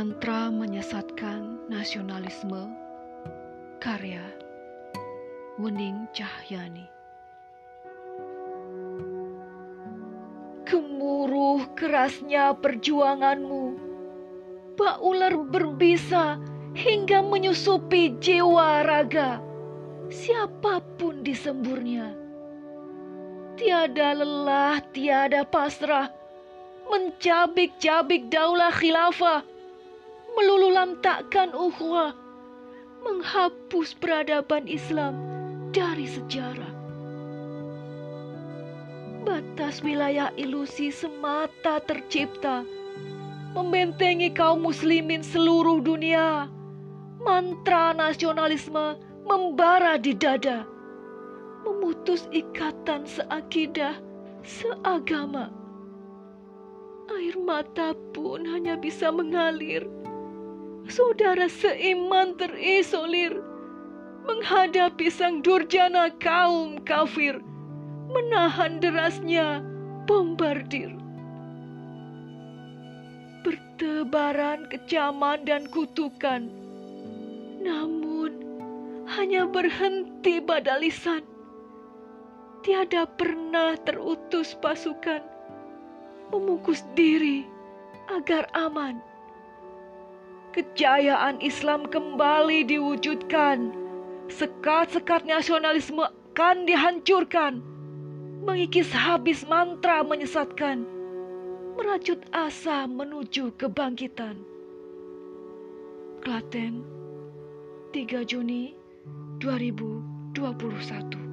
Mantra menyesatkan nasionalisme. Karya Wening Cahyani. Gemuruh kerasnya perjuanganmu. Pak ular berbisa hingga menyusupi jiwa raga. Siapa pun disemburnya. Tiada lelah tiada pasrah. Mencabik-cabik daulah khilafah melululantakkan ukhuwah, menghapus peradaban Islam dari sejarah. Batas wilayah ilusi semata tercipta, membentengi kaum muslimin seluruh dunia. Mantra nasionalisme membara di dada, memutus ikatan seakidah, seagama. Air mata pun hanya bisa mengalir saudara seiman terisolir menghadapi sang durjana kaum kafir menahan derasnya bombardir. Bertebaran kecaman dan kutukan. Namun hanya berhenti pada lisan. Tiada pernah terutus pasukan. Memungkus diri agar aman kejayaan Islam kembali diwujudkan. Sekat-sekat nasionalisme akan dihancurkan. Mengikis habis mantra menyesatkan. Merajut asa menuju kebangkitan. Klaten, 3 Juni 2021